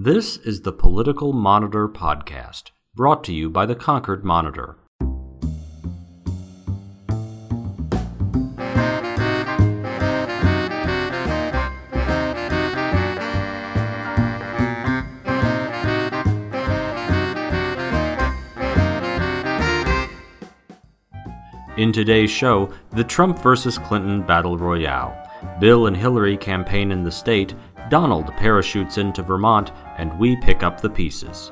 This is the Political Monitor podcast, brought to you by the Concord Monitor. In today's show, the Trump versus Clinton battle royale. Bill and Hillary campaign in the state, Donald parachutes into Vermont, and we pick up the pieces.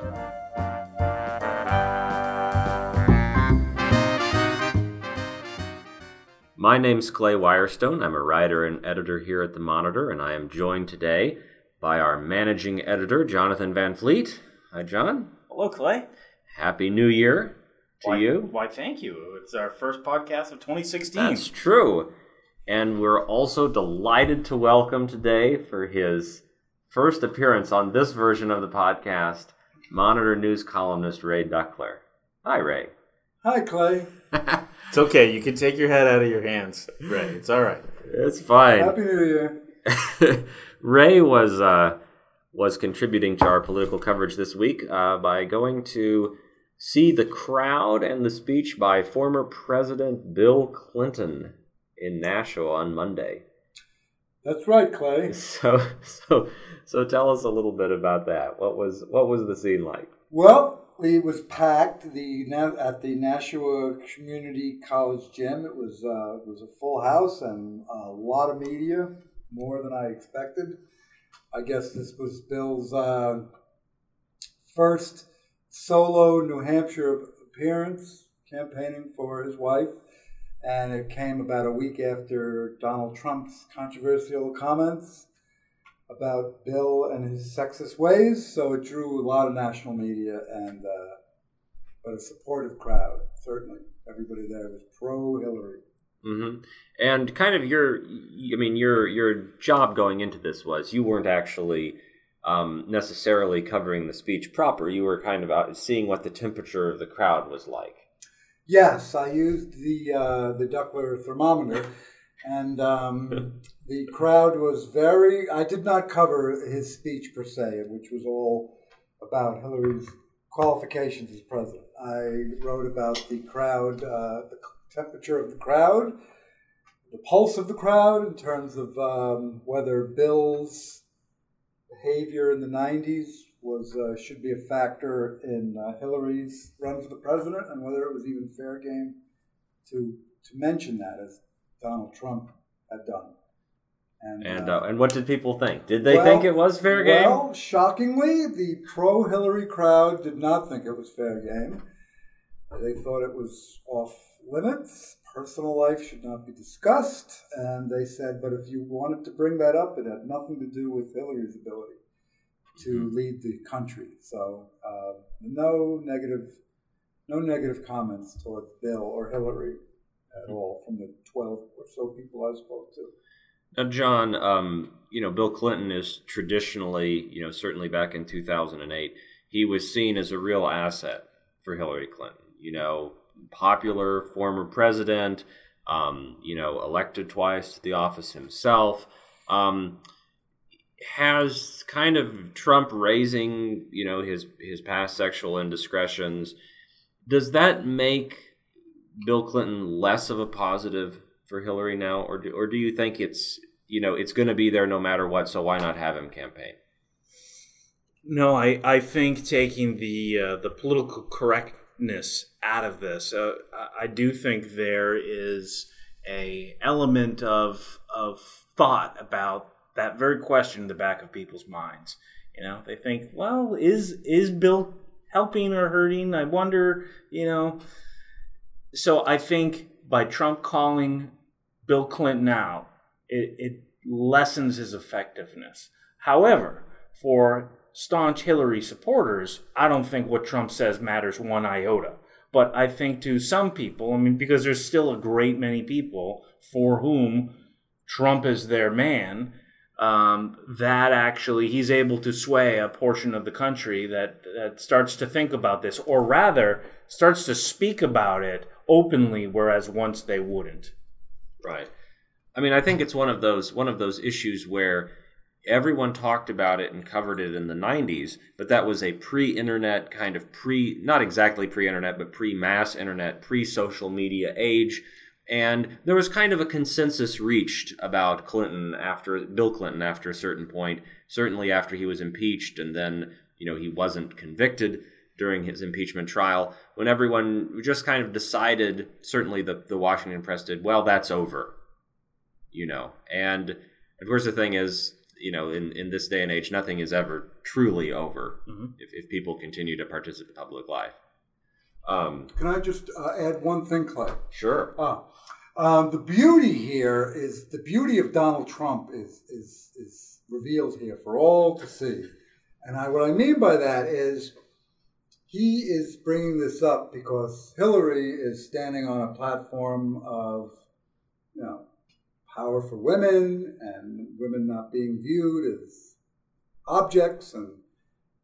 My name's Clay Wirestone. I'm a writer and editor here at the Monitor, and I am joined today by our managing editor, Jonathan Van Fleet. Hi, John. Hello, Clay. Happy New Year to why, you. Why, thank you. It's our first podcast of 2016. That's true. And we're also delighted to welcome today for his first appearance on this version of the podcast, Monitor News columnist Ray Duckler. Hi, Ray. Hi, Clay. it's okay. You can take your head out of your hands, Ray. It's all right. It's fine. Happy New Year. Ray was uh, was contributing to our political coverage this week uh, by going to see the crowd and the speech by former President Bill Clinton in Nashua on Monday. That's right, Clay. So, so, so, tell us a little bit about that. What was what was the scene like? Well, it was packed the at the Nashua Community College gym. It was uh, it was a full house and a lot of media, more than I expected. I guess this was Bill's uh, first solo New Hampshire appearance campaigning for his wife, and it came about a week after Donald Trump's controversial comments about Bill and his sexist ways. So it drew a lot of national media and uh, but a supportive crowd. Certainly, everybody there was pro Hillary. Mm-hmm. And kind of your, I mean, your your job going into this was you weren't actually um, necessarily covering the speech proper. You were kind of out seeing what the temperature of the crowd was like. Yes, I used the uh, the Duckler thermometer, and um, the crowd was very. I did not cover his speech per se, which was all about Hillary's qualifications as president. I wrote about the crowd, uh, the temperature of the crowd, the pulse of the crowd in terms of um, whether Bill's behavior in the 90s was uh, should be a factor in uh, Hillary's run for the president, and whether it was even fair game to to mention that as Donald Trump had done. And and, uh, and what did people think? Did they well, think it was fair game? Well, shockingly, the pro Hillary crowd did not think it was fair game. They thought it was off limits. Personal life should not be discussed. And they said, but if you wanted to bring that up, it had nothing to do with Hillary's ability to mm-hmm. lead the country. So uh, no negative, no negative comments towards Bill or Hillary at mm-hmm. all from the twelve or so people I spoke to. Now, John, um, you know, Bill Clinton is traditionally, you know, certainly back in 2008, he was seen as a real asset for Hillary Clinton. You know, popular former president, um, you know, elected twice to the office himself. Um, has kind of Trump raising, you know, his his past sexual indiscretions. Does that make Bill Clinton less of a positive for Hillary now, or do, or do you think it's you know it's going to be there no matter what? So why not have him campaign? No, I, I think taking the uh, the political correctness out of this, uh, I do think there is a element of of thought about that very question in the back of people's minds. You know, they think, well, is is Bill helping or hurting? I wonder, you know. So I think by Trump calling Bill Clinton out, it, it lessens his effectiveness. However, for staunch Hillary supporters, I don't think what Trump says matters one iota. But I think to some people, I mean, because there's still a great many people for whom Trump is their man, um, that actually he's able to sway a portion of the country that, that starts to think about this, or rather starts to speak about it openly, whereas once they wouldn't. Right. I mean, I think it's one of those one of those issues where everyone talked about it and covered it in the 90s, but that was a pre internet kind of pre, not exactly pre internet, but pre mass internet, pre social media age. And there was kind of a consensus reached about Clinton after Bill Clinton after a certain point, certainly after he was impeached and then, you know, he wasn't convicted during his impeachment trial, when everyone just kind of decided, certainly the, the Washington press did, well, that's over. You know, and of course the thing is, you know, in, in this day and age, nothing is ever truly over mm-hmm. if, if people continue to participate in public life. Um, Can I just uh, add one thing, Clay? Sure. Uh, um, the beauty here is the beauty of Donald Trump is, is, is revealed here for all to see. And I, what I mean by that is he is bringing this up because Hillary is standing on a platform of, you know, power for women and women not being viewed as objects and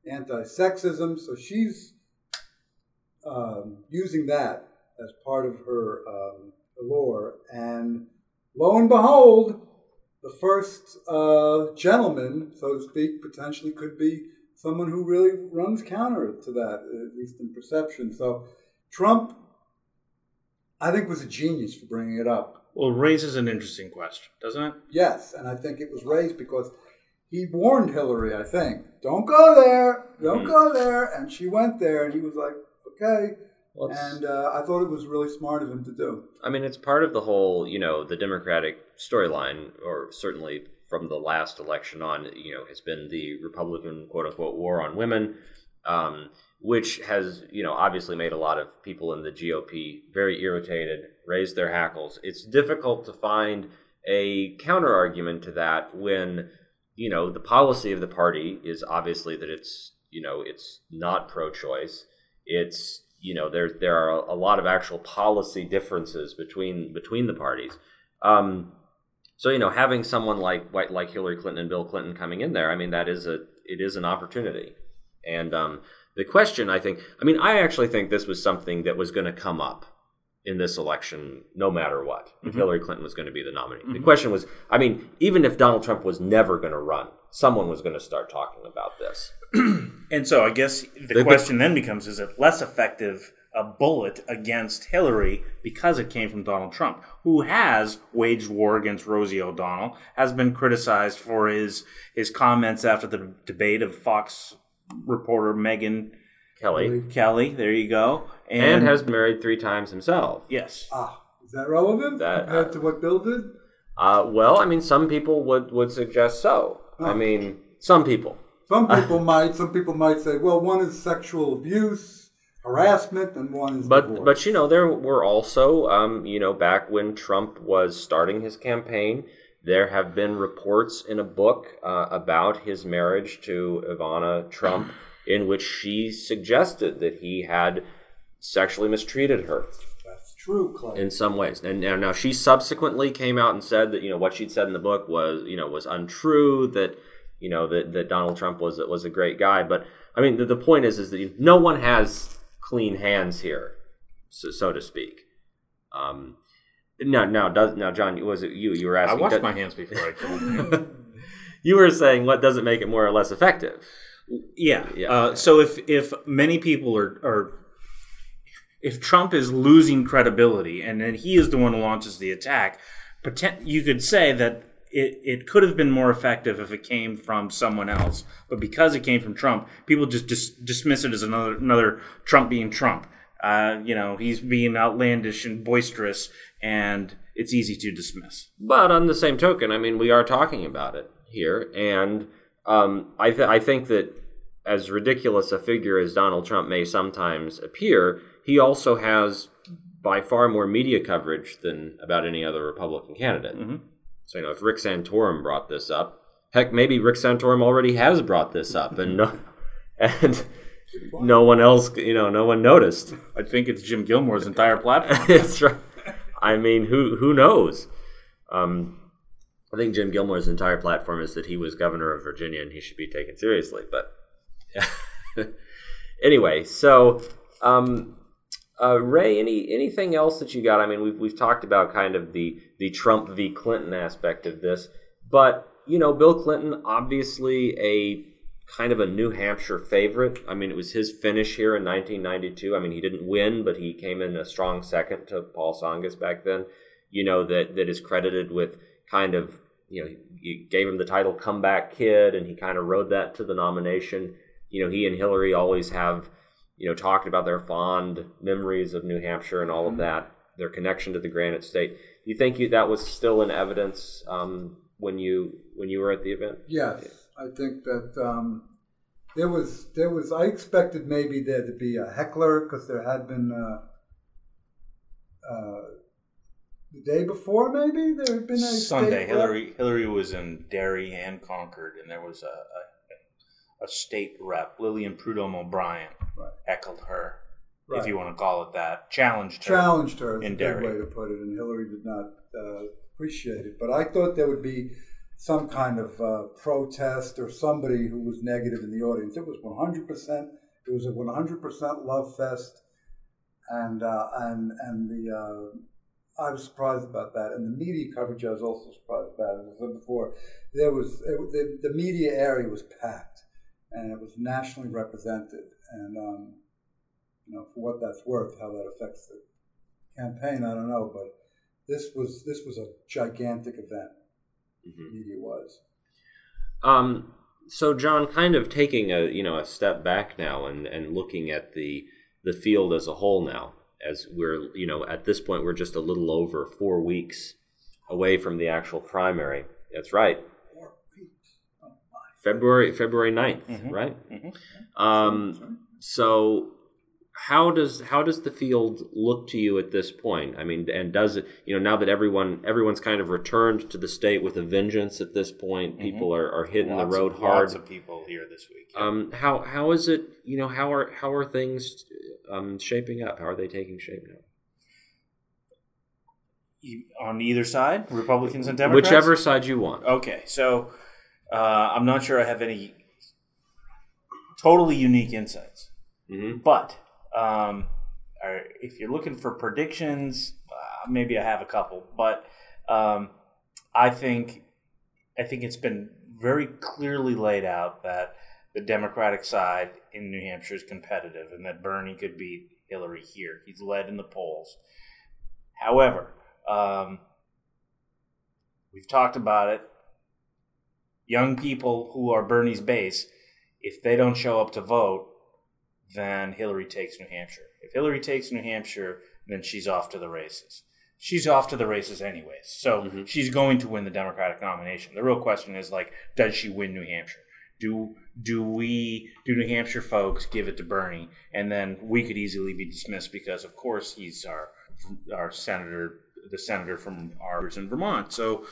anti-sexism. So she's um, using that as part of her um, allure. And lo and behold, the first uh, gentleman, so to speak, potentially could be someone who really runs counter to that, at least in perception. So Trump, I think, was a genius for bringing it up well, raises an interesting question, doesn't it? Yes, and I think it was raised because he warned Hillary, I think, don't go there, don't mm-hmm. go there. And she went there, and he was like, okay. Well, and uh, I thought it was really smart of him to do. I mean, it's part of the whole, you know, the Democratic storyline, or certainly from the last election on, you know, has been the Republican quote unquote war on women. Um, which has you know obviously made a lot of people in the GOP very irritated, raised their hackles. It's difficult to find a counter argument to that when you know the policy of the party is obviously that it's you know it's not pro-choice. It's you know there there are a lot of actual policy differences between between the parties. Um, so you know having someone like like Hillary Clinton and Bill Clinton coming in there, I mean that is a it is an opportunity, and um, the question, I think, I mean, I actually think this was something that was going to come up in this election, no matter what, if mm-hmm. Hillary Clinton was going to be the nominee. Mm-hmm. The question was, I mean, even if Donald Trump was never going to run, someone was going to start talking about this. and so I guess the, the question the, then becomes is it less effective a bullet against Hillary because it came from Donald Trump, who has waged war against Rosie O'Donnell, has been criticized for his his comments after the debate of Fox reporter Megyn Kelly. Kelly, there you go. And, and has married three times himself. Yes. Ah, is that relevant that, compared uh, to what Bill did? Uh, well, I mean, some people would, would suggest so. I ah. mean, some people. Some people might. Some people might say, well, one is sexual abuse, harassment, and one is. But divorce. but you know, there were also, um, you know, back when Trump was starting his campaign, there have been reports in a book uh, about his marriage to Ivana Trump, in which she suggested that he had sexually mistreated her. That's true, Clay. In some ways, and now, now she subsequently came out and said that you know what she'd said in the book was you know was untrue. That you know that, that Donald Trump was was a great guy, but I mean the, the point is is that no one has clean hands here, so, so to speak. Um, no, no, does now, John? Was it you? You were asking. I washed my hands before I killed you were saying what doesn't make it more or less effective? Yeah. yeah. Uh, so if if many people are are if Trump is losing credibility and then he is the one who launches the attack, you could say that it, it could have been more effective if it came from someone else. But because it came from Trump, people just dis- dismiss it as another another Trump being Trump. Uh, you know, he's being outlandish and boisterous, and it's easy to dismiss. But on the same token, I mean, we are talking about it here, and um, I, th- I think that as ridiculous a figure as Donald Trump may sometimes appear, he also has by far more media coverage than about any other Republican candidate. Mm-hmm. So, you know, if Rick Santorum brought this up, heck, maybe Rick Santorum already has brought this up, and no, and no one else, you know, no one noticed. I think it's Jim Gilmore's entire platform. That's right. I mean, who who knows? Um, I think Jim Gilmore's entire platform is that he was governor of Virginia and he should be taken seriously. But anyway, so um, uh, Ray, any anything else that you got? I mean, we've we've talked about kind of the the Trump v. Clinton aspect of this, but you know, Bill Clinton, obviously a kind of a New Hampshire favorite. I mean, it was his finish here in 1992. I mean, he didn't win, but he came in a strong second to Paul Tsongas back then. You know that that is credited with kind of you know you gave him the title comeback kid, and he kind of rode that to the nomination. You know, he and Hillary always have you know talked about their fond memories of New Hampshire and all of that, their connection to the Granite State. Do You think you, that was still in evidence um, when you when you were at the event? Yes, I think that um, there was there was. I expected maybe there to be a heckler because there had been uh, uh, the day before. Maybe there had been a Sunday. state rep. Hillary Hillary was in Derry and Concord, and there was a a, a state rep, Lillian Prudhomme O'Brien, Right. heckled her, if you want to call it that, challenged her. challenged her. In Derry. way to put it, and Hillary did not uh, appreciate it. But I thought there would be some kind of uh, protest or somebody who was negative in the audience. It was 100. percent It was a 100 percent love fest, and uh, and and the. I was surprised about that, and the media coverage I was also surprised about. As I said before, there was it, the, the media area was packed, and it was nationally represented, and um, you know, for what that's worth, how that affects the campaign, I don't know, but this was this was a gigantic event, Mhm. media was. Um, so John, kind of taking a you know a step back now and and looking at the the field as a whole now, as we're you know at this point we're just a little over four weeks away from the actual primary. That's right, Four weeks. Oh my. February February 9th, Mhm. right? Mhm. Um, so how does how does the field look to you at this point? I mean, and does it you know now that everyone everyone's kind of returned to the state with a vengeance at this point, people are, are hitting Lots the road of, hard. Lots of people here this week. Um, how how is it? You know, how are how are things um, shaping up? How are they taking shape now? On either side, Republicans and Democrats. Whichever side you want. Okay, so uh, I'm not sure I have any totally unique insights, hmm but um, if you're looking for predictions, uh, maybe I have a couple. But um, I think I think it's been very clearly laid out that the Democratic side in New Hampshire is competitive, and that Bernie could beat Hillary here. He's led in the polls. However, um, we've talked about it. Young people who are Bernie's base, if they don't show up to vote, then Hillary takes New Hampshire. If Hillary takes New Hampshire, then she's off to the races. She's off to the races anyways. So Mhm. she's going to win the Democratic nomination. The real question is like, does she win New Hampshire? Do do we do New Hampshire folks give it to Bernie, and then we could easily be dismissed because, of course, he's our our senator, the senator from ours in Vermont. So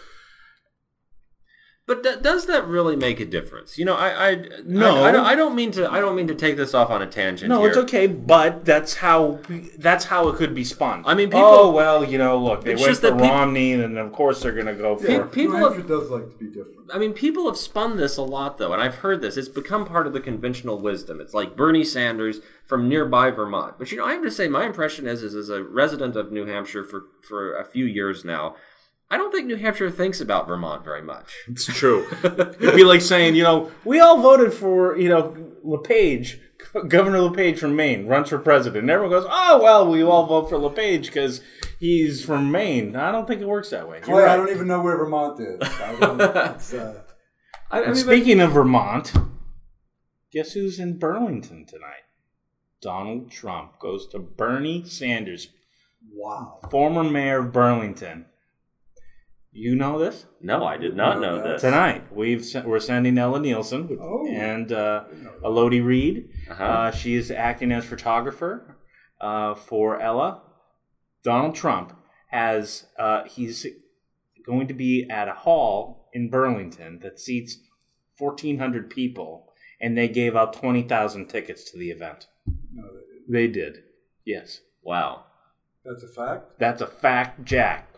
But th- does that really make a difference? You know, I, I No. I, I, don't, I don't mean to I don't mean to take this off on a tangent. no, here. it's okay, but that's how that's how it could be spun. I mean, people- oh well, you know, look, they It's went just for that peop- Romney, and of course they're going to go for. People have- Hampshire does like to be different. I mean, people have spun this a lot, though, and I've heard this. It's become part of the conventional wisdom. It's like Bernie Sanders from nearby Vermont. But you know, I have to say, my impression is, is as a resident of New Hampshire for for a few years now, I don't think New Hampshire thinks about Vermont very much. It's true. It'd be like saying, you know, we all voted for, you know, LePage, Governor LePage from Maine, runs for president. And everyone goes, oh, well, we all vote for LePage because he's from Maine. I don't think it works that way. You're Clay, I don't even know where Vermont is. I don't, it's, uh, I, I And mean, but- speaking of Vermont, guess who's in Burlington tonight? Donald Trump goes to Bernie Sanders, wow. former mayor of Burlington. You know this? no, I did not know No, this. Tonight, we've se- we're sending Ella Nilsen Oh. and uh, Elodie Reed. Uh-huh. Uh, she is acting as photographer uh, for Ella. Donald Trump has uh, he's going to be at a hall in Burlington that seats fourteen hundred people, and they gave out twenty thousand tickets to the event. No, that- They did. Yes, wow. that's a fact. that's a fact, Jack.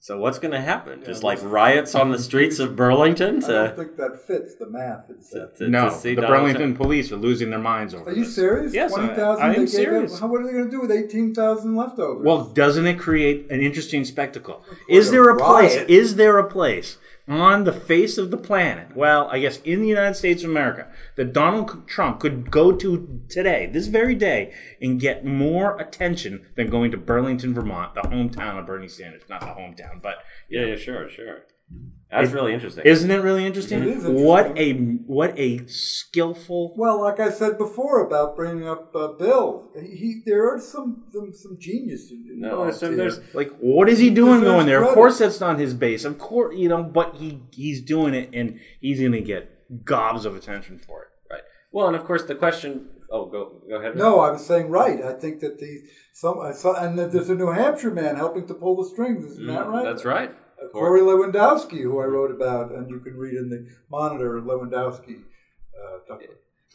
So what's going to happen? Just like riots on the streets of Burlington To, I don't think that fits the math. It's, to, to, no, to see the Donald Burlington Trump? police are losing their minds over this. are you this. serious? Yes, I- Twenty thousand. I am they gave serious. Them, how, what are they going to do with eighteen thousand leftovers? Well, doesn't it create an interesting spectacle? Is there a riot. place? Is there a place on the face of the planet, well, I guess in the United States of America, that Donald Trump could go to today, this very day, and get more attention than going to Burlington, Vermont, the hometown of Bernie Sanders. Not the hometown, but Yeah, yeah, sure, sure. That's really interesting. isn't it really interesting? It is What a what a skillful. Well, like I said before about bringing up uh, Bill, he, he there are some some, some genius. in- No, so there's Like, what is he doing going there? Of course, that's not his base. Of course, you know, but he he's doing it, and he's going to get gobs of attention for it. right. Well, and of course the question. Oh, go go ahead. No, I was saying right. I think that the some I saw, and that there's a New Hampshire man helping to pull the strings. Isn't that Mm, right? That's right. Corey Lewandowski, who I wrote about, and you can read in the Monitor Lewandowski. Uh,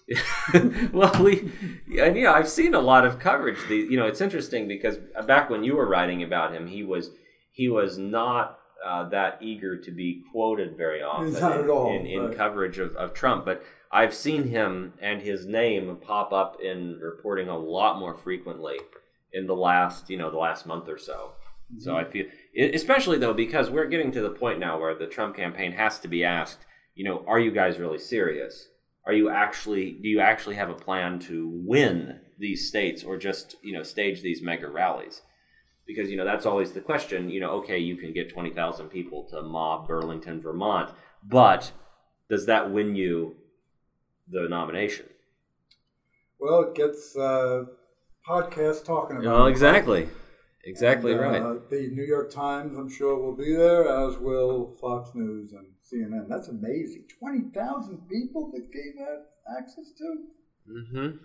well, we, and you know, I've seen a lot of coverage. The, you know, it's interesting because back when you were writing about him, he was he was not uh, that eager to be quoted very often in, at all, in, in right. coverage of, of Trump. But I've seen him and his name pop up in reporting a lot more frequently in the last you know the last month or so. So I feel, especially though, because we're getting to the point now where the Trump campaign has to be asked, you know, are you guys really serious? Are you actually, do you actually have a plan to win these states or just, you know, stage these mega rallies? Because, you know, that's always the question, you know, okay, you can get 20,000 people to mob Burlington, Vermont, but does that win you the nomination? Well, it gets uh, podcasts talking about. Well, it. Exactly. And, uh, right. The New York Times, I'm sure, will be there, as will Fox News and CNN. That's amazing. 20,000 people that gave that access to? Mm-hmm.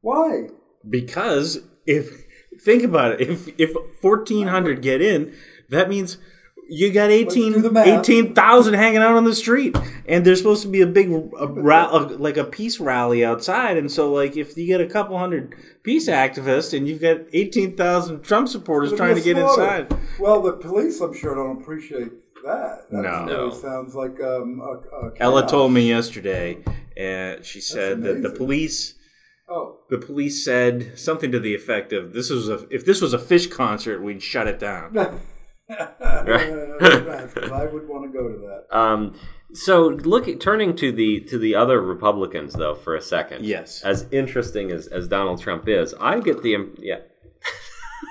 Why? Because if think about it, if if fourteen hundred get in, that means you got do the 18 18,000 hanging out on the street, and there's supposed to be a big a, ra- a, like a peace rally outside. And so, like, if you get a couple hundred peace activists and you've got eighteen thousand Trump supporters It'll trying to get slaughter. inside, Well, the police, I'm sure, don't appreciate that. That No. really No. sounds like um, a, a Ella told me yesterday, and she said that the police. Oh, The police said something to the effect of, "This was a if this was a Phish concert, we'd shut it down." I would want to go to that. Um, so look, turning to the to the other Republicans though for a second. Yes. As interesting as, as Donald Trump is, I get the yeah.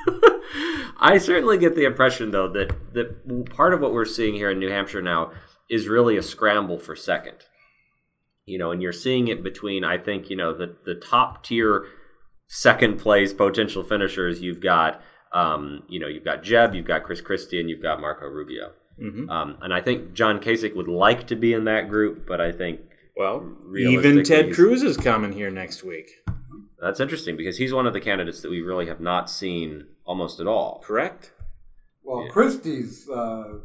I certainly get the impression though that that part of what we're seeing here in New Hampshire now is really a scramble for second. You know, and you're seeing it between I think you know the the top tier second place potential finishers. You've got um, you know you've got Jeb, you've got Chris Christie, and you've got Marco Rubio. Mhm. Um, and I think John Kasich would like to be in that group, but I think Well, even Ted Cruz is coming here next week. that's interesting because he's one of the candidates that we really have not seen almost at all. Correct. Well, Yeah. Christie's uh,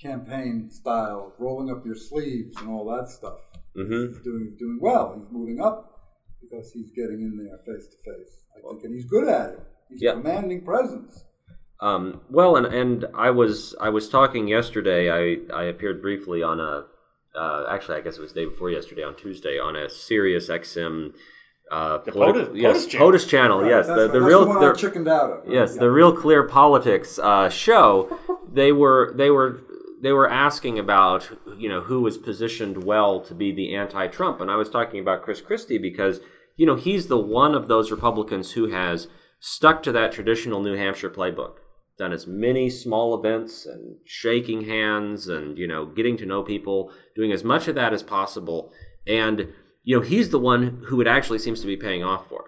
campaign style, rolling up your sleeves and all that stuff, hmm he's doing doing well. He's moving up because he's getting in there face to face. I think, and he's good at it. He's Yeah. a commanding presence. Um, well, and and I was I was talking yesterday. I I appeared briefly on a uh, actually I guess it was the day before yesterday on Tuesday on a Sirius XM. Uh, The politi- POTUS- yes, POTUS channel. POTUS channel. Right, yes, that's, the, the that's real the one the- I chickened out of. Yes, Yeah. the real clear politics uh, show. They were they were they were asking about you know who was positioned well to be the anti-Trump, and I was talking about Chris Christie because you know he's the one of those Republicans who has stuck to that traditional New Hampshire playbook, done as many small events and shaking hands and you know getting to know people, doing as much of that as possible, and you know he's the one who it actually seems to be paying off for.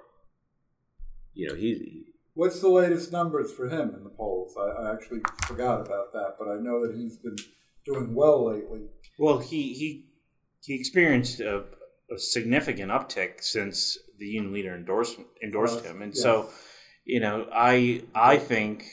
You know he What's the latest numbers for him in the polls? I, I actually forgot about that, but I know that he's been doing well lately. Well, he he he experienced a, a significant uptick since the union leader endorsed endorsed Yes, him, and yes. so you know I I think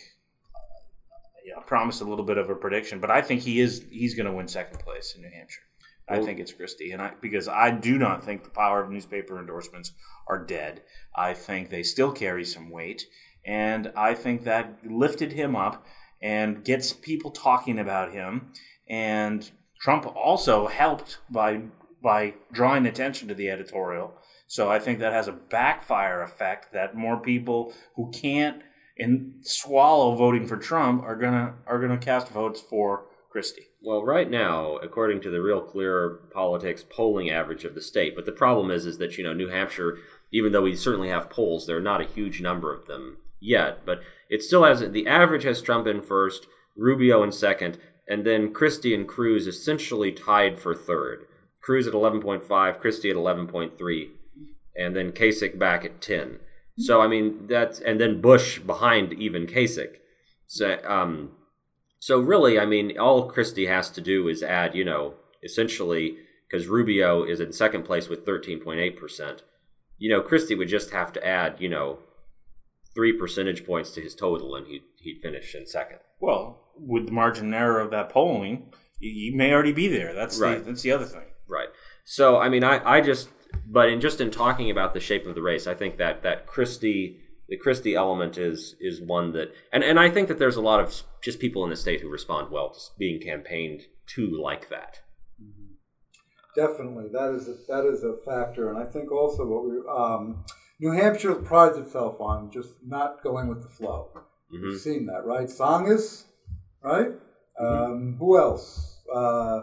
yeah, I promised a little bit of a prediction, but I think he is he's going to win second place in New Hampshire. I think it's Christie, and I because I do not think the power of newspaper endorsements are dead. I think they still carry some weight, and I think that lifted him up and gets people talking about him. And Trump also helped by by drawing attention to the editorial. So I think that has a backfire effect that more people who can't and swallow voting for Trump are gonna are gonna cast votes for Christie. Well, right now, according to the Real Clear Politics polling average of the state, but the problem is, is that you know New Hampshire, even though we certainly have polls, there are not a huge number of them yet, but it still has the average has Trump in first, Rubio in second, and then Christie and Cruz essentially tied for third. Cruz at 11.5, Christie at 11.3, and then Kasich back at 10. So I mean that's and then Bush behind even Kasich. So um, so really, I mean, all Christie has to do is add, you know, essentially because Rubio is in second place with 13.8 percent. You know, Christie would just have to add, you know, three percentage points to his total, and he'd he'd finish in second. Well, with the margin error of that polling, you, you may already be there. That's Right. the, that's the other thing. Right. So I mean, I, I just, but in just in talking about the shape of the race, I think that that Christie, the Christie element is is one that, and and I think that there's a lot of just people in the state who respond well to being campaigned to like that. Definitely, that is a, that is a factor, and I think also what we um, New Hampshire prides itself on just not going with the flow. hmm You've seen that, right? Tsongas, right? Um, who else? Uh,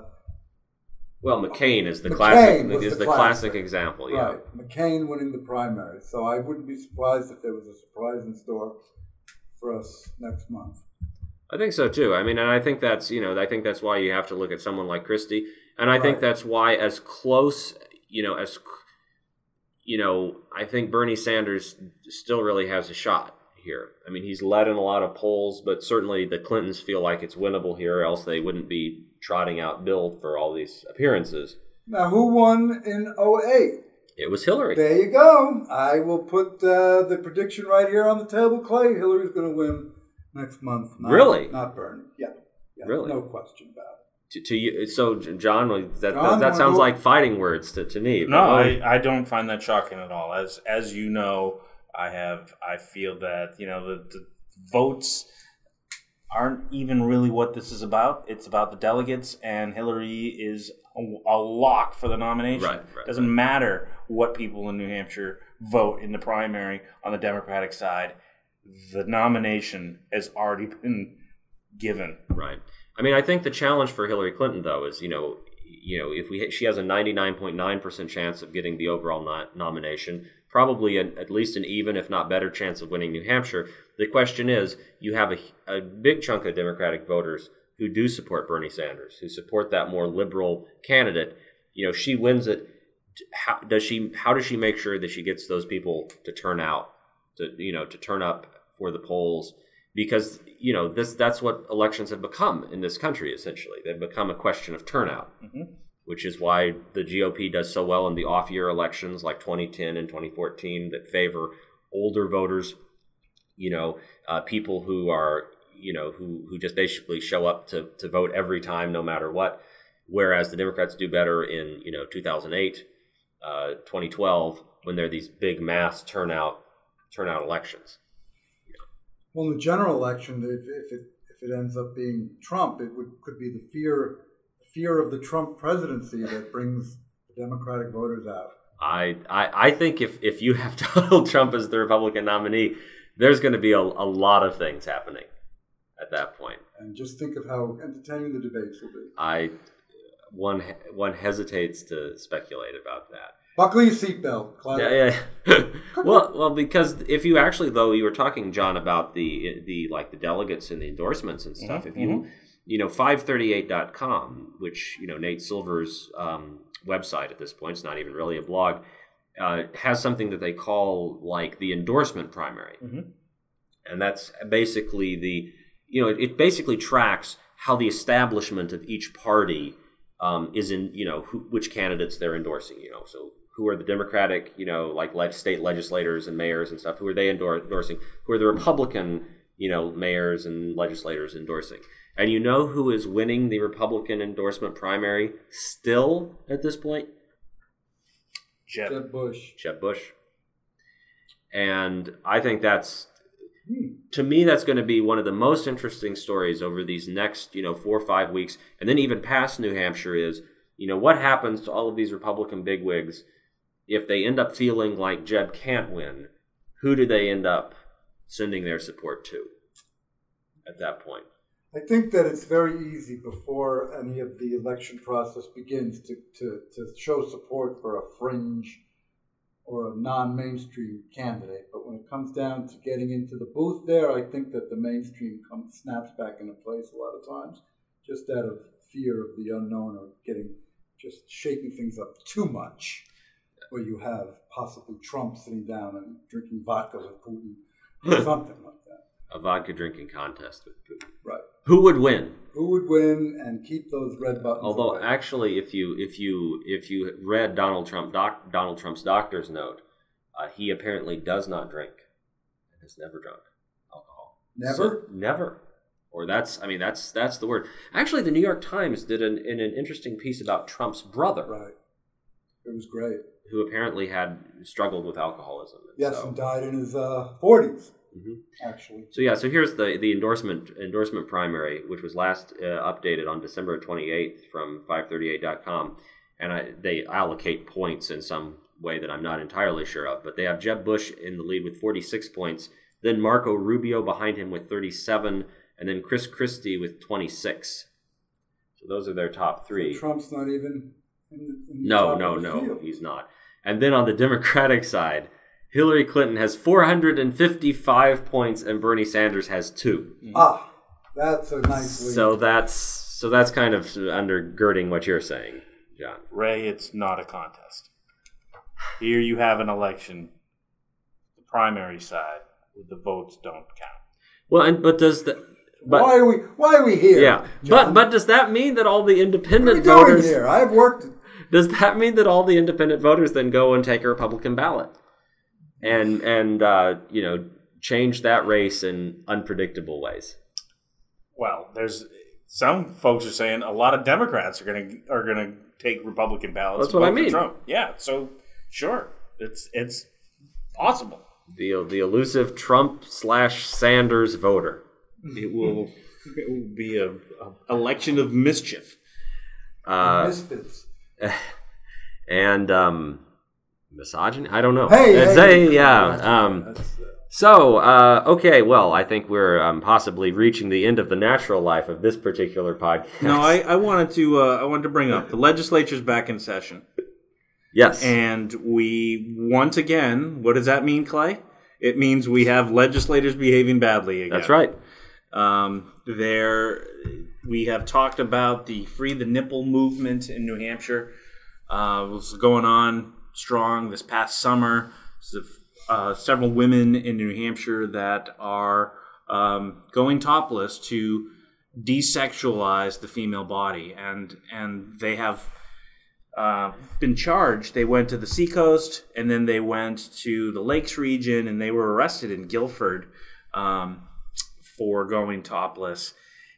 Well, McCain is the McCain classic is the the classic classic. example. Yeah. Right, McCain winning the primary. So I wouldn't be surprised if there was a surprise in store for us next month. I think so too. I mean, and I think that's you know, I think that's why you have to look at someone like Christie, and I think that's why as close, you know, as you know, I think Bernie Sanders still really has a shot here. I mean, he's led in a lot of polls, but certainly the Clintons feel like it's winnable here, else they wouldn't be trotting out Bill for all these appearances. Now, who won in 08? It was Hillary. There you go. I will put uh, the prediction right here on the table, Clay. Hillary's going to win next month. Not, Really? Not Bernie. Yeah. yeah. Really? No question about it. To, to you, so John, that that, John, that wanna sounds like fighting words to, to me. No, I, I don't find that shocking at all. As as you know, I have I feel that you know the, the votes aren't even really what this is about. It's about the delegates, and Hillary is a, a lock for the nomination. Right, right, Doesn't matter what people in New Hampshire vote in the primary on the Democratic side. The nomination has already been given. Right. I mean, I think the challenge for Hillary Clinton, though, is you know, you know, if we she has a ninety nine point nine percent chance of getting the overall no- nomination, probably an, at least an even, if not better, chance of winning New Hampshire. The question is, you have a, a big chunk of Democratic voters who do support Bernie Sanders, who support that more liberal candidate. You know, she wins it. How does she? How does she make sure that she gets those people to turn out, to you know, to turn up for the polls? because you know this that's what elections have become in this country essentially they've become a question of turnout Mhm. Which is why the GOP does so well in the off year elections like 2010 and 2014 that favor older voters you know uh, people who are you know who who just basically show up to to vote every time no matter what. Whereas the Democrats do better in you know 2008 uh, 2012 when there are these big mass turnout turnout elections. Well, in the general election, if, if it if it ends up being Trump, it would could be the fear fear of the Trump presidency that brings the Democratic voters out. I, I, I think if, if you have Donald Trump as the Republican nominee, there's going to be a, a lot of things happening at that point. And just think of how entertaining the debates will be. I one one hesitates to speculate about that. Buckle your seatbelt, Clive. Yeah, yeah. well, well, because if you actually, though, you were talking, John, about the the like the delegates and the endorsements and stuff. Mhm, If you, you know, 538.com, which you know Nate Silver's um, website at this point, it's not even really a blog, uh, has something that they call like the endorsement primary, Mhm. and that's basically the you know it, it basically tracks how the establishment of each party um, is in you know who, which candidates they're endorsing. You know, so who are the Democratic you know like leg- state legislators and mayors and stuff? Who are they endor- endorsing? Who are the Republican you know mayors and legislators endorsing? And you know who is winning the Republican endorsement primary still at this point? Jeb. Jeb Bush. Jeb Bush. And I think that's Hmm. to me that's going to be one of the most interesting stories over these next, you know, 4 or 5 weeks and then even past New Hampshire is, you know, what happens to all of these Republican bigwigs if they end up feeling like Jeb can't win? Who do they end up sending their support to at that point? I think that it's very easy before any of the election process begins to, to, to show support for a fringe or a non mainstream candidate. But when it comes down to getting into the booth there, I think that the mainstream comes, snaps back into place a lot of times just out of fear of the unknown or getting just shaking things up too much. Where you have possibly Trump sitting down and drinking vodka with Putin or something like that. A vodka drinking contest with Putin. Right. Who would win? Who would win and keep those red buttons? Although away? actually, if you if you if you read Donald Trump doc, Donald Trump's doctor's note, uh, he apparently does not drink and has never drunk alcohol. never. So- never. Or that's I mean that's that's the word. Actually, the New York Times did an, in an interesting piece about Trump's brother, right. It was great. who apparently had struggled with alcoholism. And Yes, so- and died in his uh, 40s, Mhm. actually. So yeah, so here's the the endorsement endorsement primary, which was last uh, updated on December 28th from 538.com, and I, they allocate points in some way that I'm not entirely sure of, but they have Jeb Bush in the lead with 46 points, then Marco Rubio behind him with 37, and then Chris Christie with 26. So those are their top three. Trump's not even in the, in the No, no, no, field. he's not. And then on the Democratic side, Hillary Clinton has 455 points and Bernie Sanders has two. Ah, that's a nice lead. So that's so that's kind of undergirding what you're saying, John. Ray, it's not a contest. Here you have an election, the primary side, the votes don't count. Well, and but does the but why are we? Why are we here? yeah, John? but but does that mean that all the what are we independent doing voters here? I've worked. does that mean that all the independent voters then go and take a Republican ballot and and uh, you know change that race in unpredictable ways? Well, there's some folks are saying a lot of Democrats are gonna are gonna take Republican ballots. That's what I for mean. Trump. Yeah, so sure, it's it's possible. The the elusive Trump slash Sanders voter. It will it will be a, a election of mischief. Uh, misfits. and um, misogyny. I don't know. Hey, it's hey. a yeah. Um, uh, so uh, okay, well, I think we're um, possibly reaching the end of the natural life of this particular podcast. No, I, I wanted to uh, I wanted to bring up the legislature's back in session, yes, and we once again. What does that mean, Clay? It means we have legislators behaving badly again. that's right. Um, there, we have talked about the free the nipple movement in New Hampshire. Uh, was going on strong this past summer. Uh, several women in New Hampshire that are um, going topless to desexualize the female body, and and they have uh, been charged. They went to the seacoast, and then they went to the Lakes region, and they were arrested in Gilford. Um, for going topless,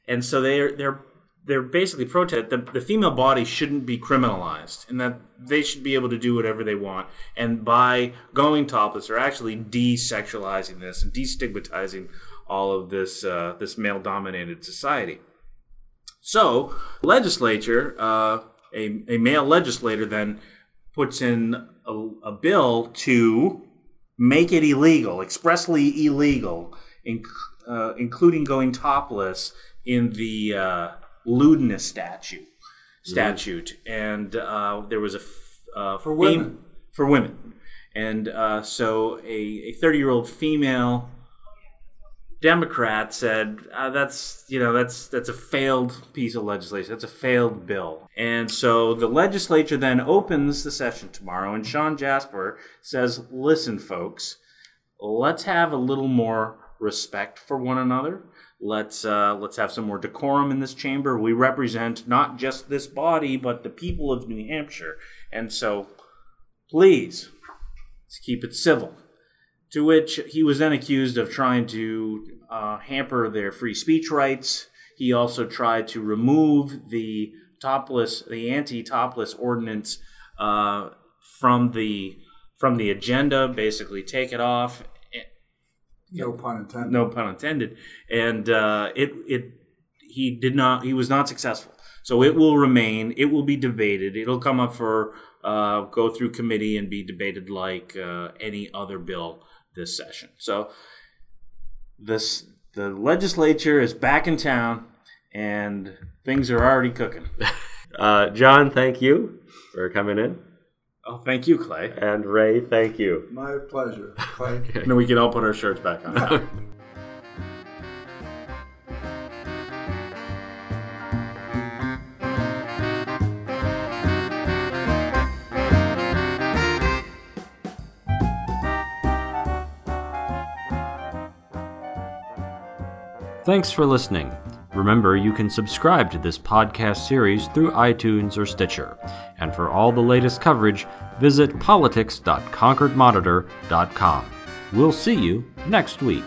and so they're they're they're basically protest the, the female body shouldn't be criminalized, and that they should be able to do whatever they want. And by going topless, they're actually desexualizing this and destigmatizing all of this uh, this male dominated society. So, legislature, uh, a, a male legislator, then puts in a, a bill to make it illegal, expressly illegal, inc- uh, including going topless in the uh, lewdness statute. Statute, and uh, there was a f- uh, For women. for women, and uh, so a a thirty year old female Democrat said uh, that's you know that's that's a failed piece of legislation. That's a failed bill. And so the legislature then opens the session tomorrow, and Shawn Jasper says, "Listen, folks, let's have a little more respect for one another. Let's uh, let's have some more decorum in this chamber. We represent not just this body, but the people of New Hampshire, and so please let's keep it civil." To which he was then accused of trying to uh, hamper their free speech rights. He also tried to remove the topless, the anti-topless ordinance uh, from the from the agenda. Basically, take it off. No pun intended. No pun intended. And uh, it it he did not. He was not successful. So it will remain. It will be debated. It'll come up for uh, go through committee and be debated like uh, any other bill this session. So this the legislature is back in town, and things are already cooking. Uh, John, thank you for coming in. Oh, thank you, Clay. And Ray, thank you. My pleasure. Clay. And we can all put our shirts back on. Thanks for listening. Remember, you can subscribe to this podcast series through iTunes or Stitcher. And for all the latest coverage, visit politics.concordmonitor.com. We'll see you next week.